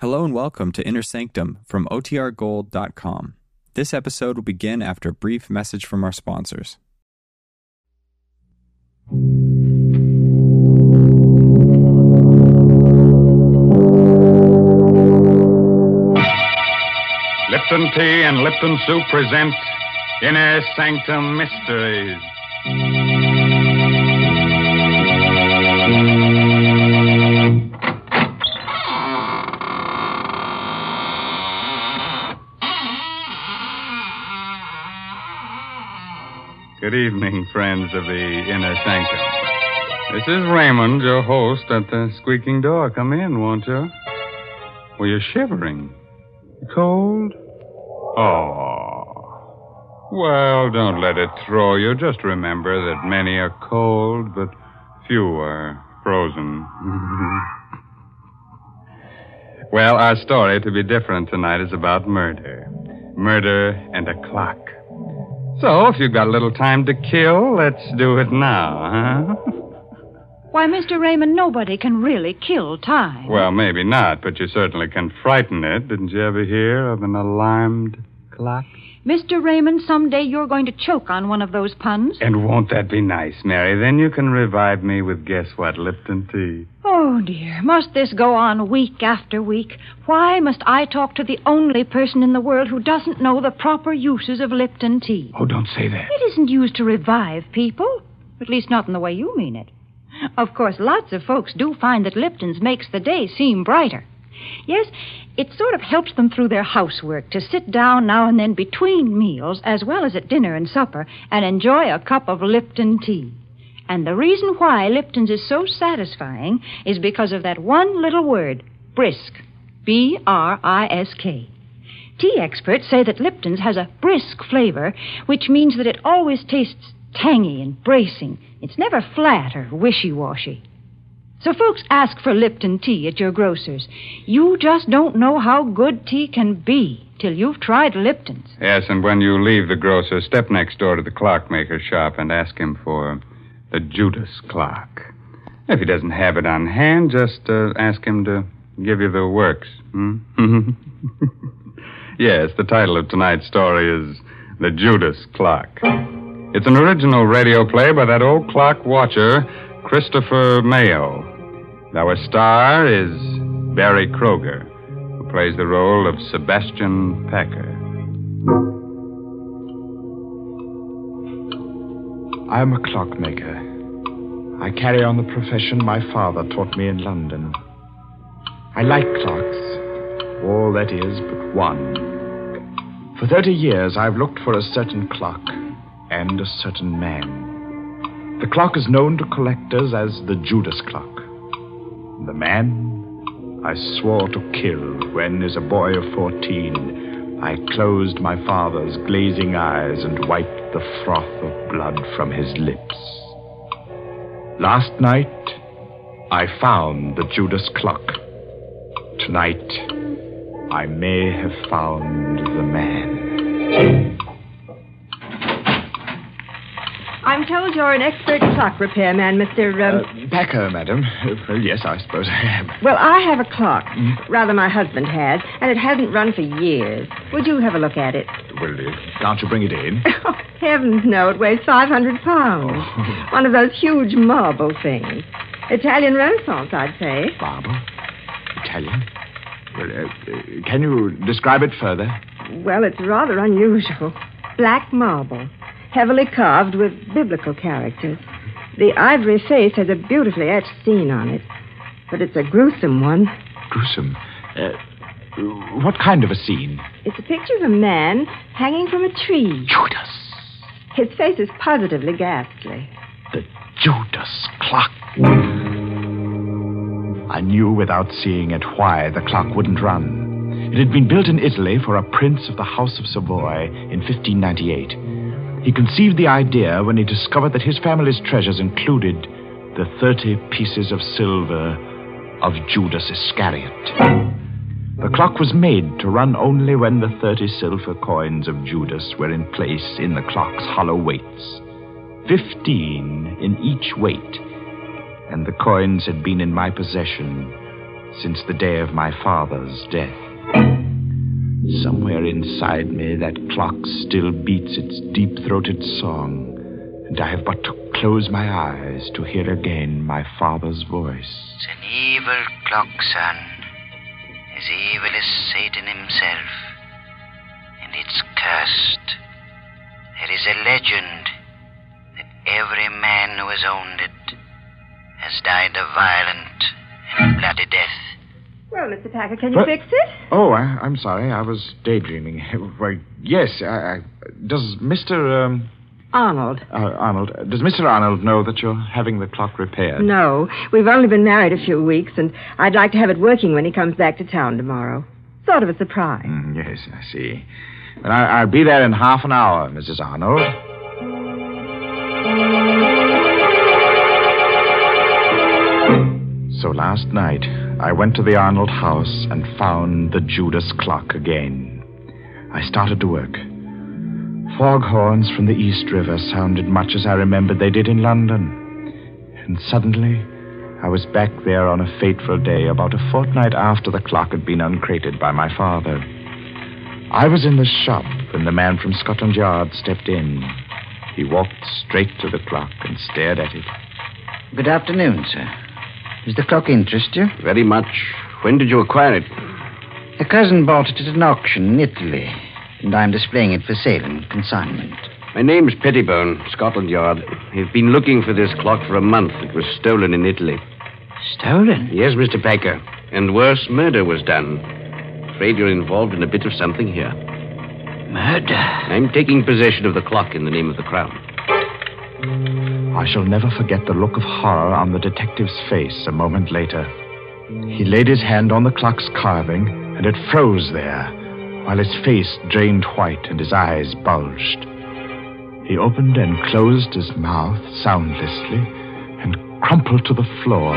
Hello and welcome to Inner Sanctum from OTRGold.com. This episode will begin after a brief message from our sponsors. Lipton Tea and Lipton Soup present Inner Sanctum Mysteries. Good evening, friends of the Inner Sanctum. This is Raymond, your host, at the squeaking door. Come in, won't you? Well, you're shivering. Cold? Oh. Well, don't let it throw you. Just remember that many are cold, but few are frozen. well, our story, to be different tonight, is about murder. Murder and a clock. So, if you've got a little time to kill, let's do it now, huh? Why, Mr. Raymond, nobody can really kill time. Well, maybe not, but you certainly can frighten it. Didn't you ever hear of an alarmed clock? Mr. Raymond, someday you're going to choke on one of those puns. And won't that be nice, Mary? Then you can revive me with guess what? Lipton tea. Oh, dear. Must this go on week after week? Why must I talk to the only person in the world who doesn't know the proper uses of Lipton tea? Oh, don't say that. It isn't used to revive people. At least not in the way you mean it. Of course, lots of folks do find that Lipton's makes the day seem brighter. Yes, it sort of helps them through their housework to sit down now and then between meals, as well as at dinner and supper, and enjoy a cup of Lipton tea. And the reason why Lipton's is so satisfying is because of that one little word, brisk. B R I S K. Tea experts say that Lipton's has a brisk flavor, which means that it always tastes tangy and bracing. It's never flat or wishy washy. So, folks ask for Lipton tea at your grocer's. You just don't know how good tea can be till you've tried Lipton's. Yes, and when you leave the grocer, step next door to the clockmaker's shop and ask him for the Judas clock. If he doesn't have it on hand, just uh, ask him to give you the works. Hmm? yes, the title of tonight's story is The Judas Clock. It's an original radio play by that old clock watcher, Christopher Mayo. Now our star is Berry Kroeger, who plays the role of Sebastian Packer. I am a clockmaker. I carry on the profession my father taught me in London. I like clocks, all that is but one. For 30 years, I've looked for a certain clock and a certain man. The clock is known to collectors as the Judas clock. The man I swore to kill when, as a boy of 14, I closed my father's glazing eyes and wiped the froth of blood from his lips. Last night, I found the Judas clock. Tonight, I may have found the man. I'm told you're an expert clock repairman, Mr. Um... Uh, Packer, madam. Uh, well, yes, I suppose I am. Well, I have a clock. Rather, my husband has, and it hasn't run for years. Would you have a look at it? Well, uh, can't you bring it in? Oh, heavens, no. It weighs 500 pounds. Oh. One of those huge marble things. Italian Renaissance, I'd say. Marble? Italian? Well, uh, uh, can you describe it further? Well, it's rather unusual. Black marble, heavily carved with biblical characters. The ivory face has a beautifully etched scene on it, but it's a gruesome one. Gruesome. Uh, what kind of a scene? It's a picture of a man hanging from a tree. Judas. His face is positively ghastly. The Judas clock. I knew without seeing it why the clock wouldn't run. It had been built in Italy for a prince of the House of Savoy in 1598. He conceived the idea when he discovered that his family's treasures included the 30 pieces of silver of Judas Iscariot. The clock was made to run only when the 30 silver coins of Judas were in place in the clock's hollow weights. Fifteen in each weight. And the coins had been in my possession since the day of my father's death. Somewhere inside me, that clock still beats its deep throated song, and I have but to close my eyes to hear again my father's voice. It's an evil clock, son. As evil as Satan himself. And it's cursed. There is a legend that every man who has owned it has died a violent and bloody death. Well, Mr. Packer, can you What? fix it? Oh, I, I'm sorry. I was daydreaming. Why, yes. I, I, does Mr. Um, Arnold. uh, Arnold, does Mr. Arnold know that you're having the clock repaired? No, we've only been married a few weeks, and I'd like to have it working when he comes back to town tomorrow. Sort of a surprise. Mm, yes, I see. But I, I'll be there in half an hour, Mrs. Arnold. So last night, I went to the Arnold house and found the Judas clock again. I started to work. Foghorns from the East River sounded much as I remembered they did in London. And suddenly, I was back there on a fateful day about a fortnight after the clock had been uncrated by my father. I was in the shop when the man from Scotland Yard stepped in. He walked straight to the clock and stared at it. Good afternoon, sir. Does the clock interest you? Very much. When did you acquire it? A cousin bought it at an auction in Italy, and I'm displaying it for sale and consignment. My name's Pettibone, Scotland Yard. I've been looking for this clock for a month. It was stolen in Italy. Stolen? Yes, Mr. Packer. And worse, murder was done. Afraid you're involved in a bit of something here. Murder? I'm taking possession of the clock in the name of the Crown. I shall never forget the look of horror on the detective's face a moment later. He laid his hand on the clock's carving, and it froze there, while his face drained white and his eyes bulged. He opened and closed his mouth soundlessly and crumpled to the floor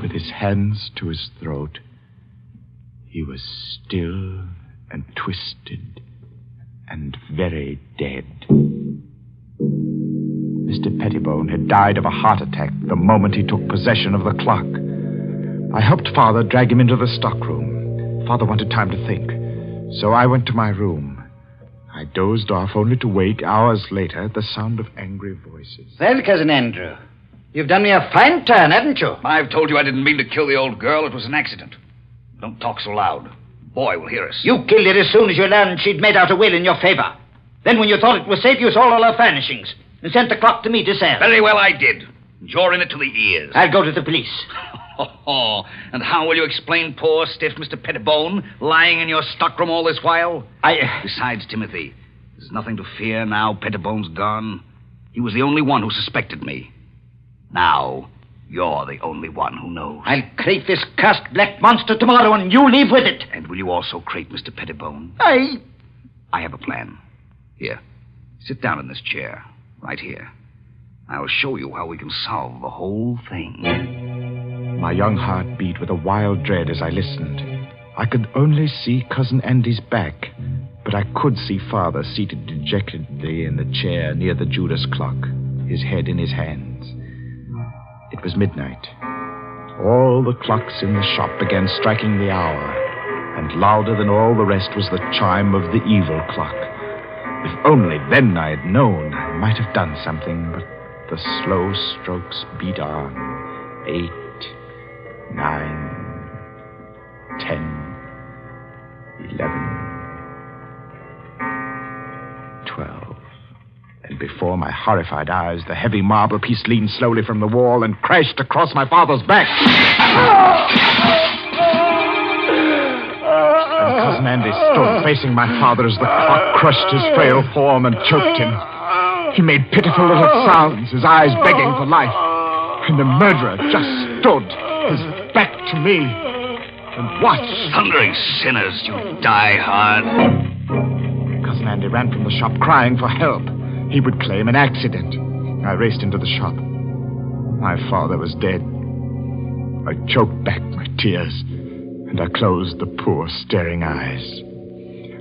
with his hands to his throat. He was still and twisted and very dead. Mr. Pettibone had died of a heart attack the moment he took possession of the clock. I helped Father drag him into the stockroom. Father wanted time to think, so I went to my room. I dozed off only to wake hours later at the sound of angry voices. Well, Cousin Andrew, you've done me a fine turn, haven't you? I've told you I didn't mean to kill the old girl. It was an accident. Don't talk so loud. Boy will hear us. You killed her as soon as you learned she'd made out a will in your favor. Then, when you thought it was safe, you sold all her furnishings and sent the clock to me to sell. Very well, I did. You're in it to the ears. I'll go to the police. Oh, and how will you explain poor, stiff Mr. Pettibone lying in your stockroom all this while? I. Uh, Besides, Timothy, there's nothing to fear now Pettibone's gone. He was the only one who suspected me. Now, you're the only one who knows. I'll crate this cursed black monster tomorrow, and you leave with it. And will you also crate Mr. Pettibone? I. I have a plan. Here, sit down in this chair, right here. I'll show you how we can solve the whole thing. My young heart beat with a wild dread as I listened. I could only see Cousin Andy's back, but I could see Father seated dejectedly in the chair near the Judas clock, his head in his hands. It was midnight. All the clocks in the shop began striking the hour, and louder than all the rest was the chime of the evil clock. If only then I had known, might have done something, but the slow strokes beat on. Eight, nine, ten, eleven, twelve. And before my horrified eyes, the heavy marble piece leaned slowly from the wall and crashed across my father's back. And Cousin Andy stood facing my father as the clock crushed his frail form and choked him. He made pitiful little oh. sounds, his eyes begging for life. Oh. And the murderer just stood, his back to me, and watched. Thundering sinners, you die hard. Cousin Andy ran from the shop crying for help. He would claim an accident. I raced into the shop. My father was dead. I choked back my tears, and I closed the poor, staring eyes.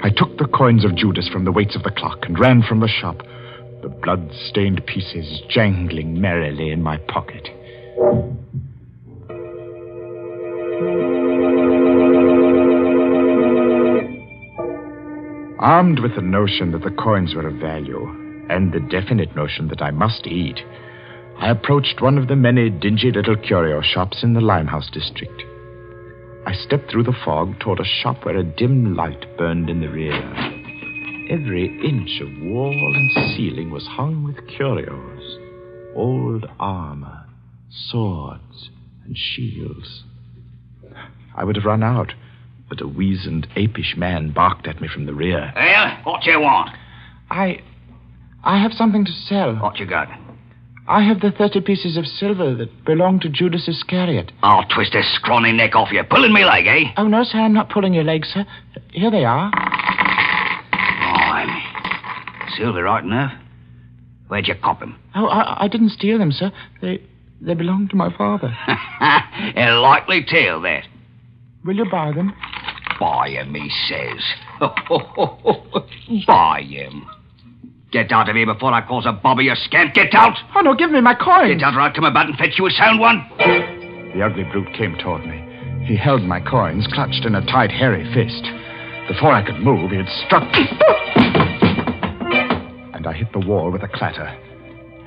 I took the coins of Judas from the weights of the clock and ran from the shop, the blood-stained pieces jangling merrily in my pocket. Armed with the notion that the coins were of value, and the definite notion that I must eat, I approached one of the many dingy little curio shops in the Limehouse district. I stepped through the fog toward a shop where a dim light burned in the rear. Every inch of wall and ceiling was hung with curios old armor, swords, and shields. I would have run out, but a weazened, apish man barked at me from the rear. Well, what you want? I. I have something to sell. What you got? I have the 30 pieces of silver that belong to Judas Iscariot. I'll twist this scrawny neck off you. Pulling me leg, eh? Oh, no, sir, I'm not pulling your legs, sir. Here they are. Blimey. Silver right enough. Where'd you cop 'em? Oh, I, I didn't steal them, sir. They they belong to my father. A likely tale, that. Will you buy them? Buy 'em, he says. Buy 'em. Get out of here before I cause a bobby your scamp. Get out! Oh, no, give me my coins. Get out or I'll come about and fetch you a sound one. The ugly brute came toward me. He held my coins clutched in a tight, hairy fist. Before I could move, he had struck me. And I hit the wall with a clatter.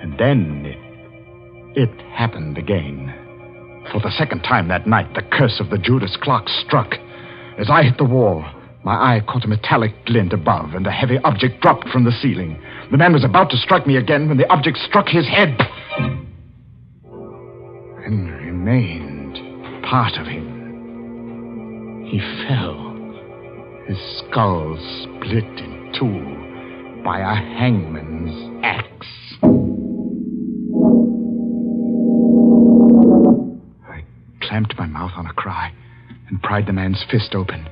And then it. It happened again. For the second time that night, the curse of the Judas clock struck. As I hit the wall, my eye caught a metallic glint above, and a heavy object dropped from the ceiling. The man was about to strike me again when the object struck his head. And remained part of him. He fell. His skull split in two by a hangman's axe. I clamped my mouth on a cry and pried the man's fist open.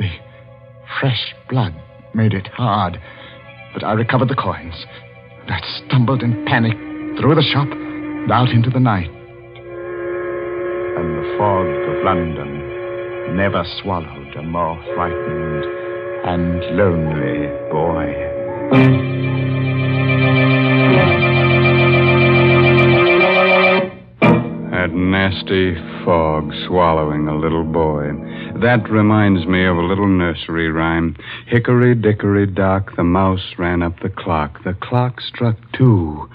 The fresh blood made it hard, but I recovered the coins. And I stumbled in panic through the shop and out into the night. And the fog of London never swallowed a more frightened and lonely boy. That nasty fog swallowing a little boy. That reminds me of a little nursery rhyme. Hickory dickory dock, the mouse ran up the clock. The clock struck two.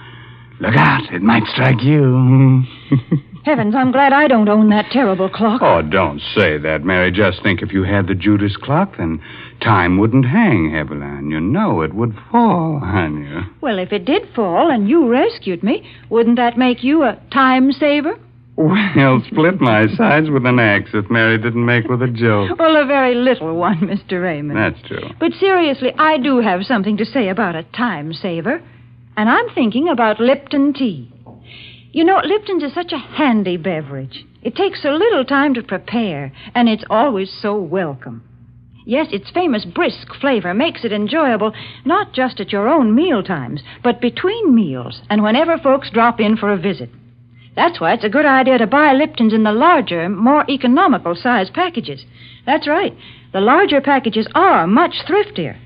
Look out, it might strike you. Heavens, I'm glad I don't own that terrible clock. oh, don't say that, Mary. Just think if you had the Judas clock, then time wouldn't hang heavily on you. No, it would fall on you. Well, if it did fall and you rescued me, wouldn't that make you a time saver? Well, split my sides with an axe if Mary didn't make with a joke. Well, a very little one, Mr. Raymond. That's true. But seriously, I do have something to say about a time saver. And I'm thinking about Lipton tea. You know, Lipton's is such a handy beverage. It takes so little time to prepare, and it's always so welcome. Yes, its famous brisk flavor makes it enjoyable not just at your own meal times, but between meals and whenever folks drop in for a visit. That's why it's a good idea to buy Lipton's in the larger, more economical size packages. That's right. The larger packages are much thriftier.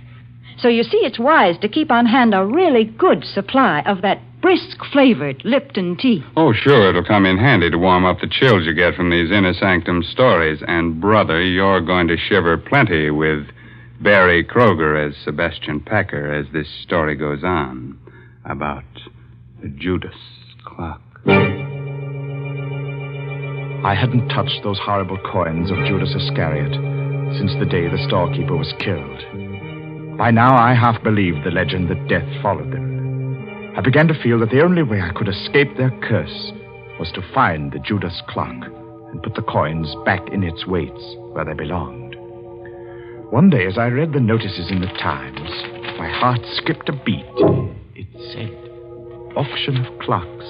So you see, it's wise to keep on hand a really good supply of that brisk flavored Lipton tea. Oh, sure, it'll come in handy to warm up the chills you get from these inner sanctum stories. And, brother, you're going to shiver plenty with Berry Kroeger as Sebastian Packer as this story goes on about the Judas clock. I hadn't touched those horrible coins of Judas Iscariot since the day the storekeeper was killed. By now, I half believed the legend that death followed them. I began to feel that the only way I could escape their curse was to find the Judas clock and put the coins back in its weights where they belonged. One day, as I read the notices in the Times, my heart skipped a beat. It said, Auction of Clocks.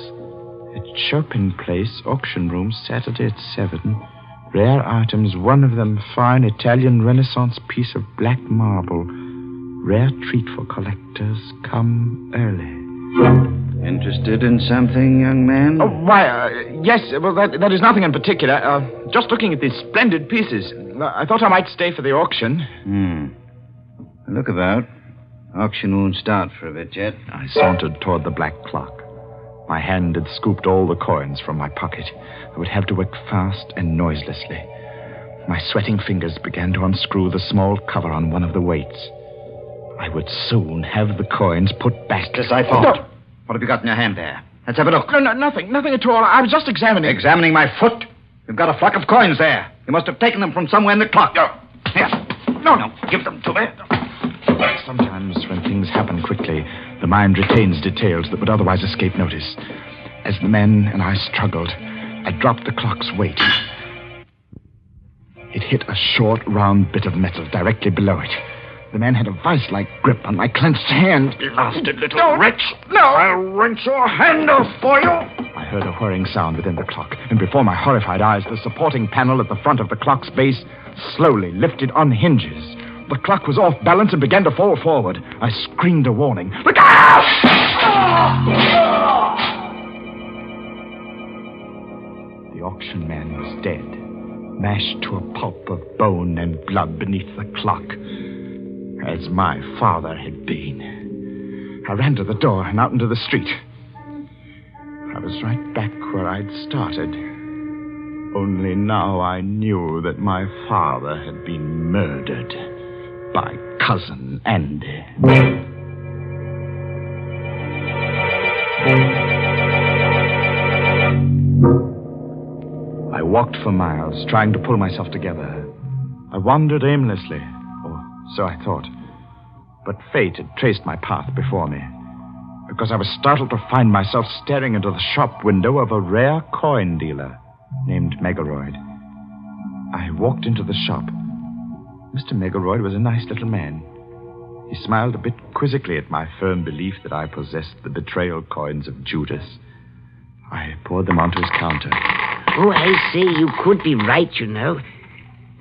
At Chopin Place, auction room, Saturday at 7. Rare items, one of them fine Italian Renaissance piece of black marble. Rare treat for collectors. Come early. Interested in something, young man? Oh, why, uh, yes, well, that, that is nothing in particular. Uh, just looking at these splendid pieces. Uh, I thought I might stay for the auction. Hmm. Look about. Auction won't start for a bit yet. I sauntered toward the black clock. My hand had scooped all the coins from my pocket. I would have to work fast and noiselessly. My sweating fingers began to unscrew the small cover on one of the weights. I would soon have the coins put back. As I thought. What have you got in your hand there? Let's have a look. No, no, nothing, nothing at all. I was just examining. Examining my foot? You've got a flock of coins there. You must have taken them from somewhere in the clock. Here. No, no, give them to me. Sometimes when things happen quickly, the mind retains details that would otherwise escape notice. As the men and I struggled, I dropped the clock's weight. It hit a short, round bit of metal directly below it. The man had a vice-like grip on my clenched hand. Blasted little wretch. No. I'll wrench your hand off for you. I heard a whirring sound within the clock, and before my horrified eyes, the supporting panel at the front of the clock's base slowly lifted on hinges. The clock was off balance and began to fall forward. I screamed a warning. Look out! The auction man was dead, mashed to a pulp of bone and blood beneath the clock, as my father had been. I ran to the door and out into the street. I was right back where I'd started. Only now I knew that my father had been murdered by cousin Andy. I walked for miles, trying to pull myself together. I wandered aimlessly, so I thought. But fate had traced my path before me, because I was startled to find myself staring into the shop window of a rare coin dealer named Megaroyd. I walked into the shop. Mr. Megaroyd was a nice little man. He smiled a bit quizzically at my firm belief that I possessed the betrayal coins of Judas. I poured them onto his counter. Oh, I say, you could be right, you know.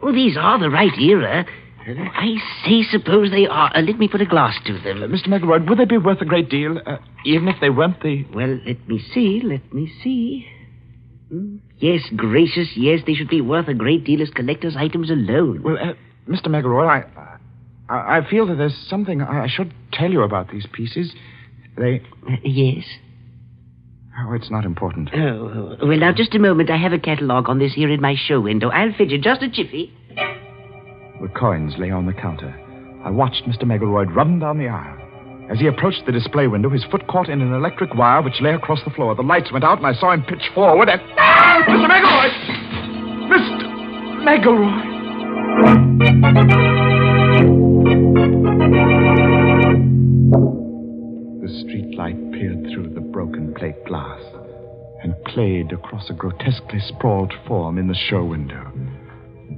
Oh, these are the right era. I say, suppose they are. Uh, let me put a glass to them. Uh, Mr. Megaroyd, would they be worth a great deal, uh, even if they weren't the. Well, let me see, let me see. Hmm, Yes, gracious, yes, they should be worth a great deal as collector's items alone. Well, uh, Mr. Megaroyd, I, I, I feel that there's something I should tell you about these pieces. They. Uh, yes? Oh, it's not important. Oh, well, now, just a moment. I have a catalogue on this here in my show window. I'll it just a jiffy. The coins lay on the counter. I watched Mr. Megaroyd run down the aisle. As he approached the display window, his foot caught in an electric wire which lay across the floor. The lights went out, and I saw him pitch forward and. Ah! Mr. Megaroyd! Mr. Megaroyd! The street light peered through the broken plate glass and played across a grotesquely sprawled form in the show window.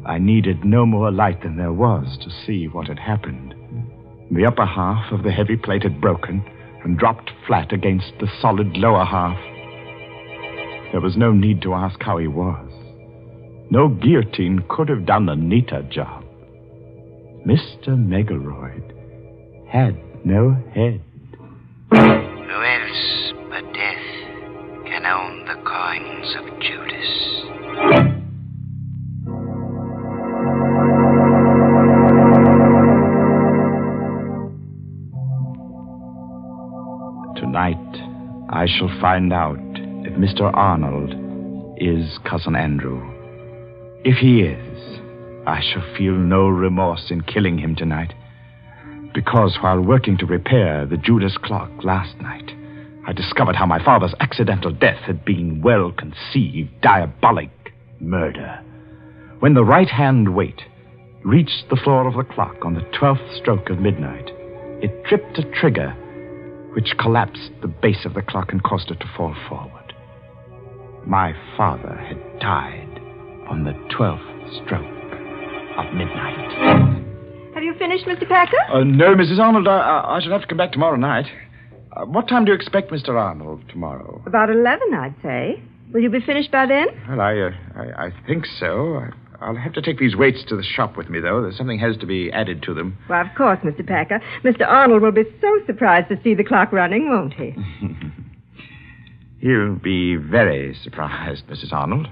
I needed no more light than there was to see what had happened. The upper half of the heavy plate had broken and dropped flat against the solid lower half. There was no need to ask how he was. No guillotine could have done a neater job. Mr. Megaroyd had no head. Who else but death can own the coins of Judas? Tonight, I shall find out if Mr. Arnold is Cousin Andrew. If he is, I shall feel no remorse in killing him tonight. Because while working to repair the Judas clock last night, I discovered how my father's accidental death had been well conceived, diabolic murder. When the right hand weight reached the floor of the clock on the twelfth stroke of midnight, it tripped a trigger which collapsed the base of the clock and caused it to fall forward. My father had died on the twelfth stroke of midnight. Have you finished, Mr. Packer? Uh, no, Mrs. Arnold, I, I, I shall have to come back tomorrow night. Uh, what time do you expect Mr. Arnold tomorrow? About 11, I'd say. Will you be finished by then? Well, I, uh, I, I think so. I, I'll have to take these weights to the shop with me, though. There's something has to be added to them. Well, of course, Mr. Packer. Mr. Arnold will be so surprised to see the clock running, won't he? He'll be very surprised, Mrs. Arnold.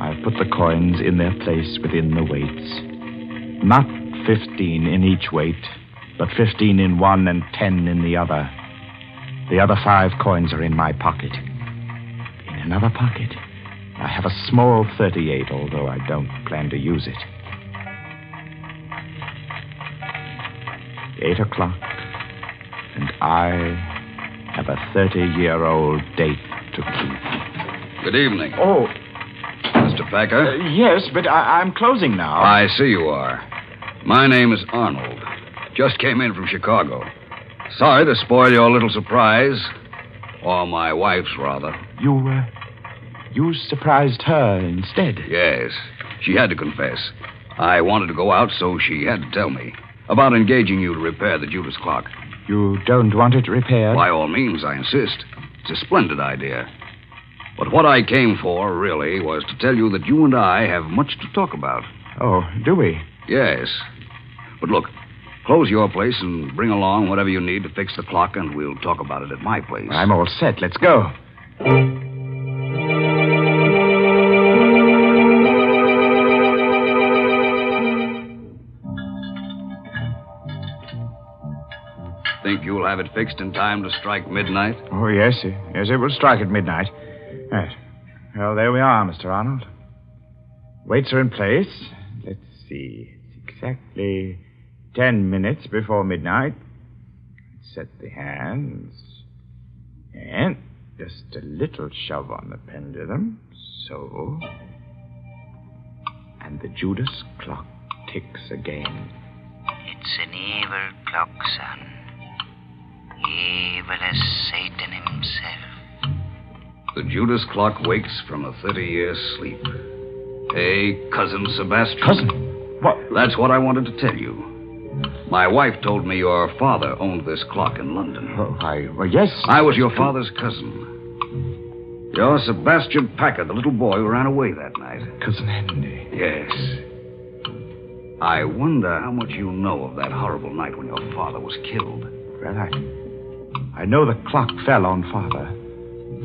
I've put the coins in their place within the weights. Not 15 in each weight, but 15 in one and 10 in the other. The other five coins are in my pocket. In Another pocket. I have a small 38, although I don't plan to use it. Eight o'clock, and I have a 30 year old date to keep. Good evening. Oh, Mr. Packer. uh, yes, but I- I'm closing now. I see you are. My name is Arnold. Just came in from Chicago. Sorry to spoil your little surprise. Or my wife's, rather. You, uh, you surprised her instead. Yes. She had to confess. I wanted to go out, so she had to tell me about engaging you to repair the Judas clock. You don't want it repaired? By all means, I insist. It's a splendid idea. But what I came for, really, was to tell you that you and I have much to talk about. Oh, do we? Yes. But look, close your place and bring along whatever you need to fix the clock, and we'll talk about it at my place. I'm all set. Let's go. Think you'll have it fixed in time to strike midnight? Oh, yes. Eh, yes, it will strike at midnight. Yes. Well, there we are, Mr. Arnold. Weights are in place. Let's see. It's exactly ten minutes before midnight. Set the hands. And just a little shove on the pendulum. So. And the Judas clock ticks again. It's an evil clock, son. Evil as Satan himself. The Judas clock wakes from a 30 year sleep. Hey, cousin Sebastian. Cousin? What? That's what I wanted to tell you. My wife told me your father owned this clock in London. Oh, I. Well, yes. I was your father's cousin. You're Sebastian Packer, the little boy who ran away that night. Cousin Henry. Yes. I wonder how much you know of that horrible night when your father was killed. Well, I. I know the clock fell on Father.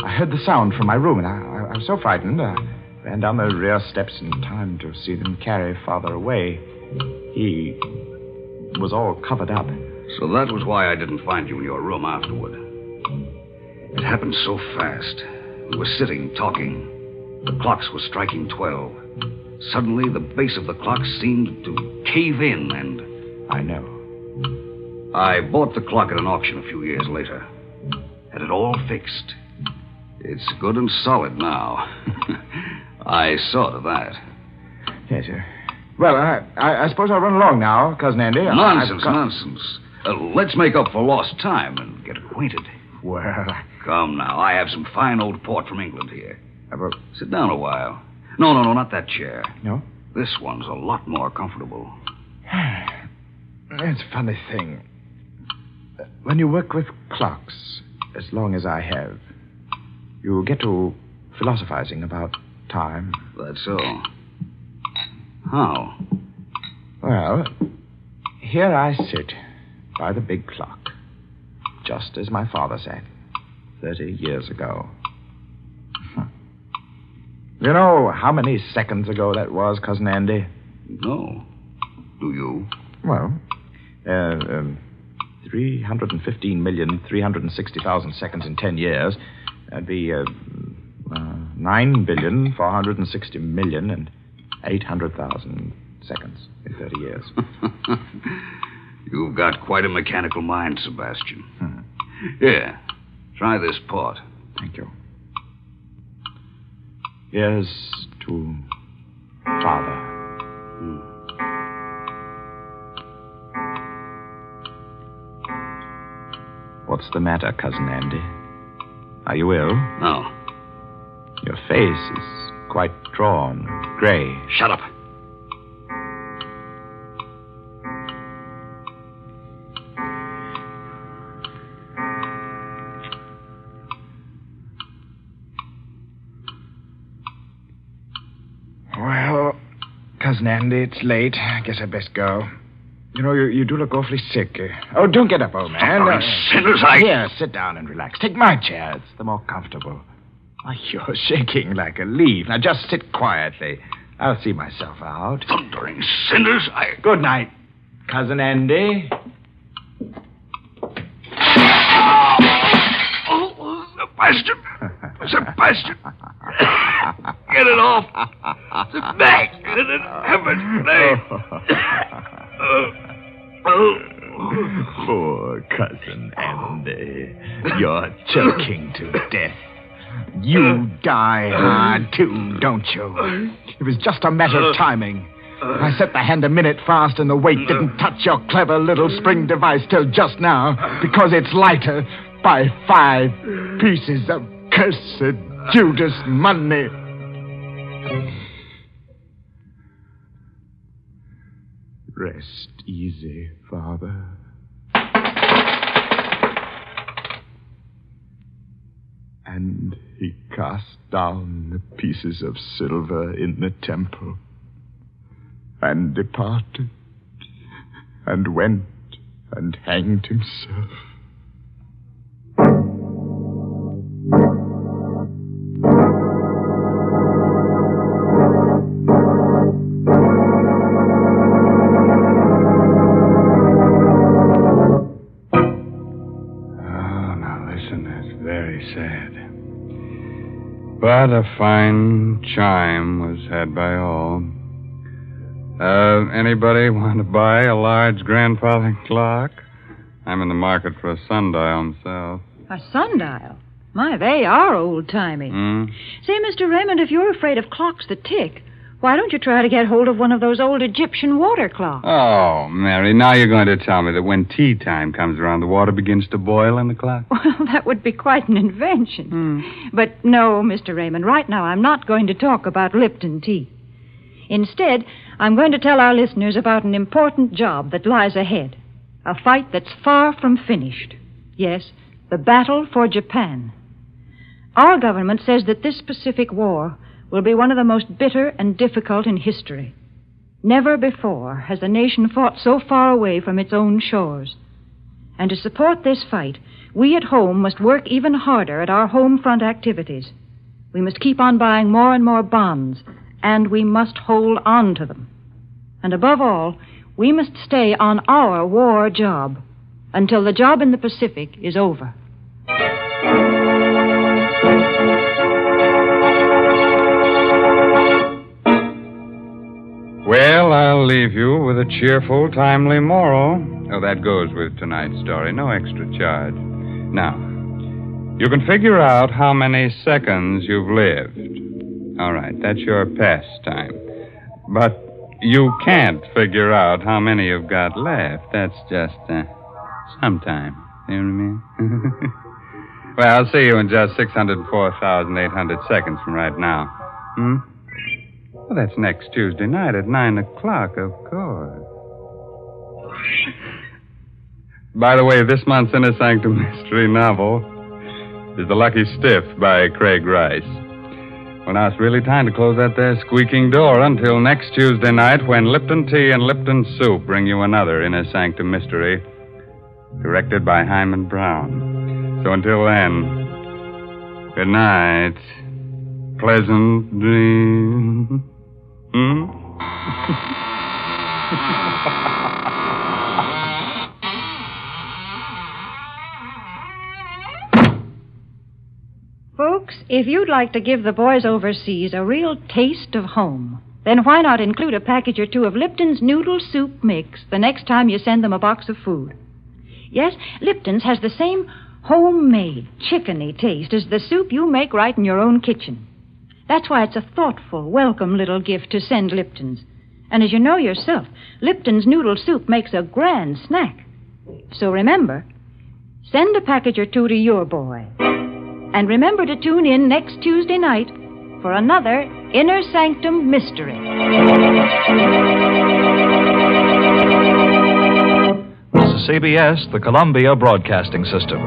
I heard the sound from my room, and I, I, I was so frightened. I ran down the rear steps in time to see them carry Father away. He was all covered up. So that was why I didn't find you in your room afterward. It happened so fast. We were sitting, talking. The clocks were striking 12. Suddenly, the base of the clock seemed to cave in, and I know. I bought the clock at an auction a few years later. Had it all fixed. It's good and solid now. I saw to that. Yes, sir. Well, I, I, I suppose I'll run along now, Cousin Andy. I- Nonsense, got- nonsense. Uh, let's make up for lost time and get acquainted. Well, Come now, I have some fine old port from England here. Will- Sit down a while. No, no, no, not that chair. No? This one's a lot more comfortable. It's a funny thing. When you work with clocks, as long as I have, you get to philosophizing about time. That's so. How? Well, here I sit by the big clock, just as my father sat 30 years ago. You know how many seconds ago that was, Cousin Andy? No. Do you? Well, uh, um, 315,360,000 seconds in 10 years. That'd be uh, uh, 9,460 million and 800,000 seconds in 30 years. You've got quite a mechanical mind, Sebastian. Hmm. Here, try this port. Thank you. Here's to Father. What's the matter, Cousin Andy? Are you ill? No, Your face is quite drawn, gray. shut up. Well, Cousin Andy, it's late. I guess I'd best go. You know, you, you do look awfully sick. Uh, Oh, don't get up, old man. Stubborn Uh, sinners, I- Here, sit down and relax. Take my chair. It's the more comfortable. Why, you're shaking like a leaf. Now, just sit quietly. I'll see myself out. Thundering sinners, I. Good night, Cousin Andy. Oh, Sebastian! Sebastian! Get it off. It's back. In heaven's name. Uh, oh. Poor cousin Andy. You're choking to death. You die hard, too, don't you? It was just a matter of timing. I set the hand a minute fast, and the weight didn't touch your clever little spring device till just now, because it's lighter by five pieces of cursed Judas money. Rest easy, Father. And he cast down the pieces of silver in the temple and departed and went and hanged himself. But a fine chime was had by all. Uh, anybody want to buy a large grandfather clock? I'm in the market for a sundial myself. A sundial? My, they are old timey. Hmm? Say, Mr. Raymond, if you're afraid of clocks that tick, why don't you try to get hold of one of those old Egyptian water clocks? Oh, Mary, now you're going to tell me that when tea time comes around, the water begins to boil in the clock? Well, that would be quite an invention. Hmm. But no, Mr. Raymond, right now I'm not going to talk about Lipton tea. Instead, I'm going to tell our listeners about an important job that lies ahead. A fight that's far from finished. Yes, the battle for Japan. Our government says that this Pacific War will be one of the most bitter and difficult in history. Never before has a nation fought so far away from its own shores. And to support this fight, we at home must work even harder at our home front activities. We must keep on buying more and more bonds, and we must hold on to them. And above all, we must stay on our war job until the job in the Pacific is over. Well, I'll leave you with a cheerful, timely moral. Oh, that goes with tonight's story. No extra charge. Now, you can figure out how many seconds you've lived. All right, that's your pastime. But you can't figure out how many you've got left. That's just uh, sometime. You know what I mean? well, I'll see you in just 604,800 seconds from right now. Hmm? Well, that's next Tuesday night at 9 o'clock, of course. By the way, this month's Inner Sanctum mystery novel is The Lucky Stiff by Craig Rice. Well, now it's really time to close that there squeaking door until next Tuesday night when Lipton Tea and Lipton Soup bring you another Inner Sanctum mystery directed by Himan Brown. So until then, good night. Pleasant dreams. Hmm? Folks, if you'd like to give the boys overseas a real taste of home, then why not include a package or two of Lipton's Noodle Soup Mix the next time you send them a box of food? Yes, Lipton's has the same homemade, chickeny taste as the soup you make right in your own kitchen. That's why it's a thoughtful, welcome little gift to send Lipton's. And as you know yourself, Lipton's Noodle Soup makes a grand snack. So remember, send a package or two to your boy. And remember to tune in next Tuesday night for another Inner Sanctum Mystery. This is CBS, the Columbia Broadcasting System.